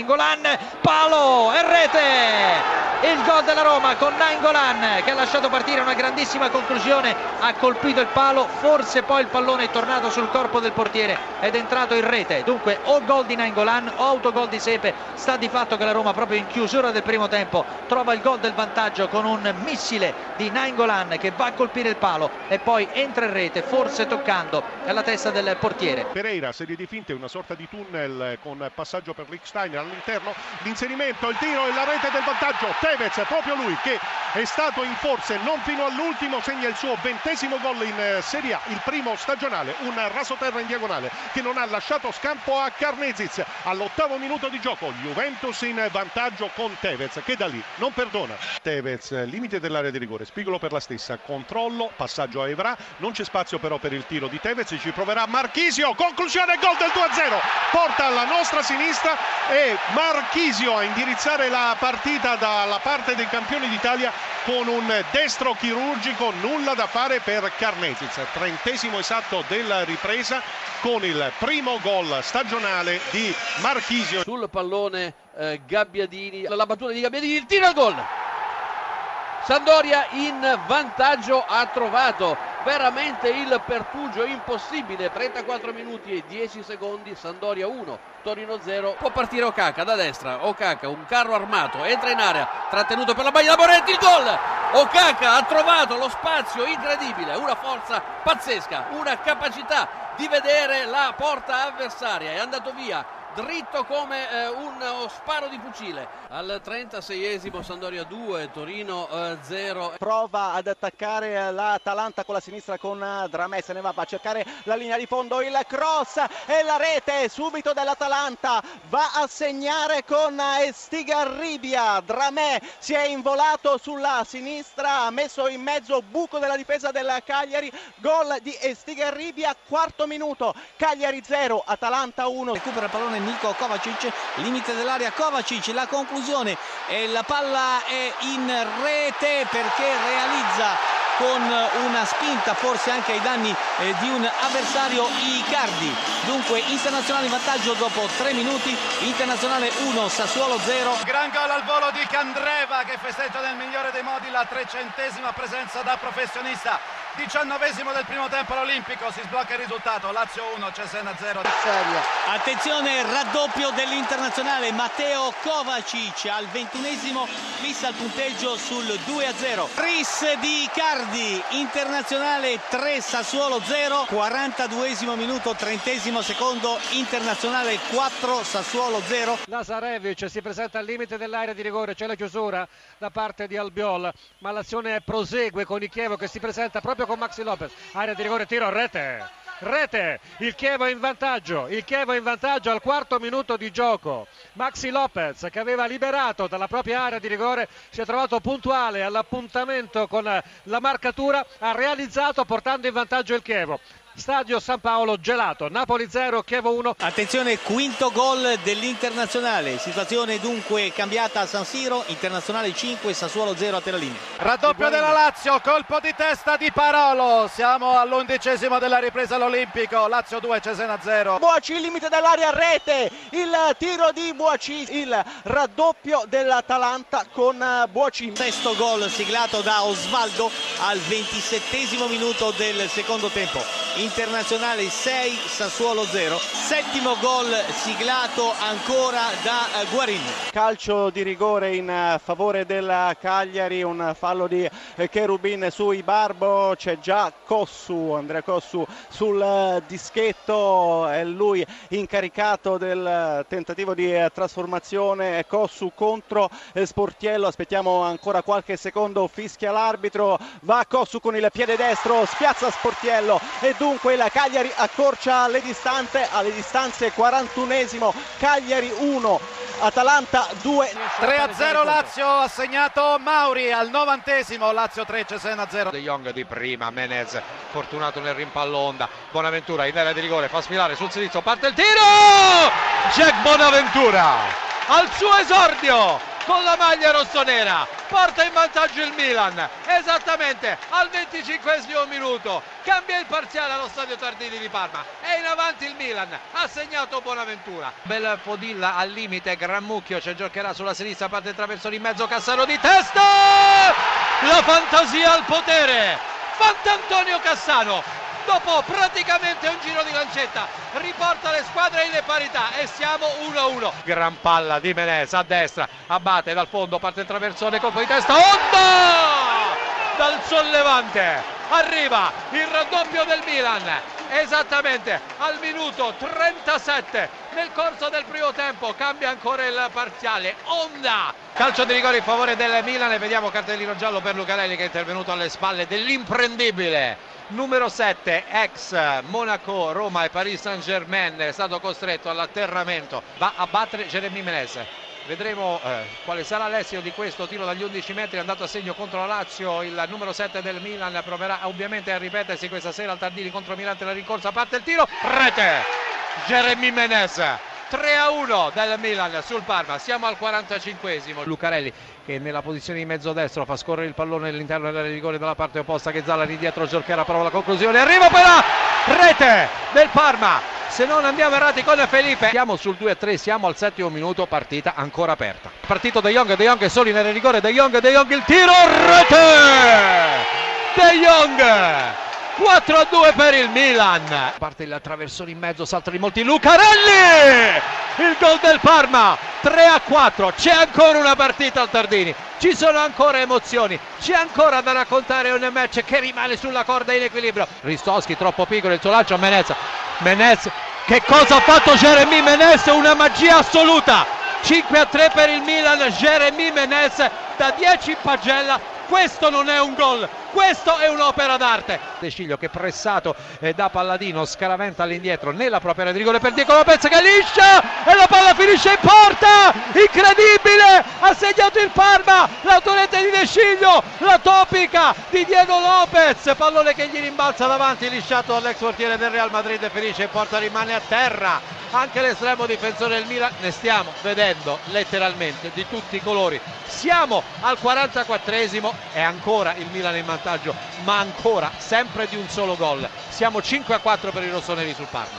Nainggolan, palo e rete! Il gol della Roma con Nainggolan che ha lasciato partire una grandissima conclusione, ha colpito il palo, forse poi il pallone è tornato sul corpo del portiere ed è entrato in rete. Dunque o gol di Nainggolan o autogol di Sepe, sta di fatto che la Roma proprio in chiusura del primo tempo trova il gol del vantaggio con un missile di Nainggolan che va a colpire il palo e poi entra in rete, forse toccando la testa del portiere. Pereira, serie di finte, una sorta di tunnel con passaggio per Licksteiner all'interno, l'inserimento, il tiro e la rete del vantaggio. Tevez, proprio lui che è stato in forze non fino all'ultimo, segna il suo ventesimo gol in eh, Serie A, il primo stagionale, un rasoterra in diagonale che non ha lasciato scampo a Carnezic. All'ottavo minuto di gioco, Juventus in vantaggio con Tevez che da lì non perdona. Tevez, limite dell'area di rigore, spigolo per la stessa, controllo, passaggio a Evra, non c'è spazio però per il tiro di Tevez, ci proverà Marchisio, conclusione, gol del 2-0, porta alla nostra sinistra e Marchisio a indirizzare la partita dalla parte dei campioni d'Italia con un destro chirurgico, nulla da fare per Carnetic. Trentesimo esatto della ripresa con il primo gol stagionale di Marchisio. Sul pallone eh, Gabbiadini, la battuta di Gabbiadini, il tiro al gol. Sandoria in vantaggio ha trovato veramente il pertugio impossibile. 34 minuti e 10 secondi Sandoria 1 Torino 0 può partire Okaka da destra Okaka un carro armato entra in area trattenuto per la maglia da Moretti il gol! Okaka ha trovato lo spazio incredibile una forza pazzesca una capacità di vedere la porta avversaria è andato via dritto come eh, uno sparo di fucile. Al 36esimo Sandoria 2, Torino eh, 0. Prova ad attaccare l'Atalanta con la sinistra con eh, Dramè, se ne va a cercare la linea di fondo, il cross e la rete subito dell'Atalanta va a segnare con eh, Estigarribia. Dramè si è involato sulla sinistra, ha messo in mezzo buco della difesa del Cagliari, gol di Estigarribia, quarto minuto, Cagliari 0, Atalanta 1. Recupera il pallone Niko Kovacic, limite dell'area Kovacic, la conclusione e la palla è in rete perché realizza con una spinta forse anche ai danni eh, di un avversario Icardi. Dunque internazionale in vantaggio dopo 3 minuti, internazionale 1, Sassuolo 0. Gran gol al volo di Candreva che festeggia nel migliore dei modi la trecentesima presenza da professionista. Diciannovesimo del primo tempo all'Olimpico, si sblocca il risultato, Lazio 1, Cesena 0. Attenzione, raddoppio dell'internazionale, Matteo Kovacic al ventunesimo fissa il punteggio sul 2-0. Tris di Icardi, internazionale 3, Sassuolo 0, 42esimo minuto, 30 secondo, internazionale 4, Sassuolo 0. Lazarevic si presenta al limite dell'area di rigore, c'è la chiusura da parte di Albiol, ma l'azione prosegue con il Chievo che si presenta proprio con Maxi Lopez, area di rigore, tiro rete. Rete, il Chievo in vantaggio, il Chievo in vantaggio al quarto minuto di gioco. Maxi Lopez che aveva liberato dalla propria area di rigore si è trovato puntuale all'appuntamento con la marcatura, ha realizzato portando in vantaggio il Chievo. Stadio San Paolo gelato, Napoli 0, Chievo 1. Attenzione, quinto gol dell'internazionale, situazione dunque cambiata a San Siro, internazionale 5, Sassuolo 0 a Teralini. Raddoppio della Lazio, colpo di testa di Parolo, siamo all'undicesimo della ripresa all'Olimpico, Lazio 2, Cesena 0. Buoci, il limite dell'area rete, il tiro di Buoci, il raddoppio dell'Atalanta con Buoci. Sesto gol siglato da Osvaldo al ventisettesimo minuto del secondo tempo internazionale 6 Sassuolo 0 settimo gol siglato ancora da Guarini. Calcio di rigore in favore del Cagliari un fallo di Cherubin sui Barbo c'è già Cossu Andrea Cossu sul dischetto è lui incaricato del tentativo di trasformazione Cossu contro Sportiello aspettiamo ancora qualche secondo fischia l'arbitro va Cossu con il piede destro spiazza Sportiello e dunque la Cagliari accorcia le distanze alle distanze 41esimo Cagliari 1 Atalanta 2 3 a 0 Lazio ha segnato Mauri al novantesimo Lazio 3 Cesena 0 De Jong di prima Menez fortunato nel rimpallonda Bonaventura in area di rigore fa sfilare sul sinistro parte il tiro! Jack Bonaventura al suo esordio con la maglia rossonera. Porta in vantaggio il Milan. Esattamente al 25 minuto. Cambia il parziale allo stadio Tardini di Parma. È in avanti il Milan. Ha segnato Bonaventura bel Fodilla al limite Gran Mucchio ci giocherà sulla sinistra parte traversone in mezzo Cassano di testa! La fantasia al potere! Fantantonio Cassano dopo praticamente un giro di lancetta riporta le squadre in parità e siamo 1-1 gran palla di Menez a destra abbatte dal fondo parte il traversone colpo di testa Onda! Dal sollevante arriva il raddoppio del Milan. Esattamente al minuto 37 nel corso del primo tempo cambia ancora il parziale. Onda calcio di rigore in favore del Milan e vediamo cartellino giallo per Lucarelli che è intervenuto alle spalle dell'imprendibile. Numero 7 ex Monaco, Roma e Paris Saint Germain è stato costretto all'atterramento. Va a battere Jeremy Menez. Vedremo eh, quale sarà l'esito di questo tiro dagli 11 metri. Andato a segno contro la Lazio. Il numero 7 del Milan proverà ovviamente a ripetersi questa sera al Tardini contro Mirante la rincorsa. Parte il tiro. Rete Jeremy Menez 3 a 1 del Milan sul Parma. Siamo al 45esimo Lucarelli che nella posizione di mezzo destro fa scorrere il pallone all'interno dell'area di rigore dalla parte opposta che Zalla dietro Giorchera prova la conclusione. Arriva per la rete del Parma. Se non andiamo errati con Felipe. Siamo sul 2-3 siamo al settimo minuto partita ancora aperta. Partito De Jong De Jong è solo in rigore De Jong De Jong il tiro rete! De Jong 4 a 2 per il Milan. Parte il traversone in mezzo salta di molti. Lucarelli il gol del Parma 3 a 4 c'è ancora una partita al Tardini. Ci sono ancora emozioni. C'è ancora da raccontare un match che rimane sulla corda in equilibrio. Ristoschi troppo piccolo il suo lancio a Menez. Menez che cosa ha fatto Jeremy Menez? Una magia assoluta. 5 a 3 per il Milan Jeremy Menez da 10 in pagella. Questo non è un gol, questo è un'opera d'arte. De Ciglio che pressato eh, da Palladino scaraventa all'indietro nella propria area di rigore per Diego Lopez che liscia e la palla finisce in porta, incredibile, ha segnato il Parma, l'autorete di De Ciglio, la topica di Diego Lopez, pallone che gli rimbalza davanti, lisciato dall'ex portiere del Real Madrid, finisce in porta, rimane a terra. Anche l'estremo difensore del Milan ne stiamo vedendo letteralmente di tutti i colori. Siamo al 44esimo è ancora il Milan in vantaggio ma ancora sempre di un solo gol. Siamo 5 a 4 per i rossoneri sul Parma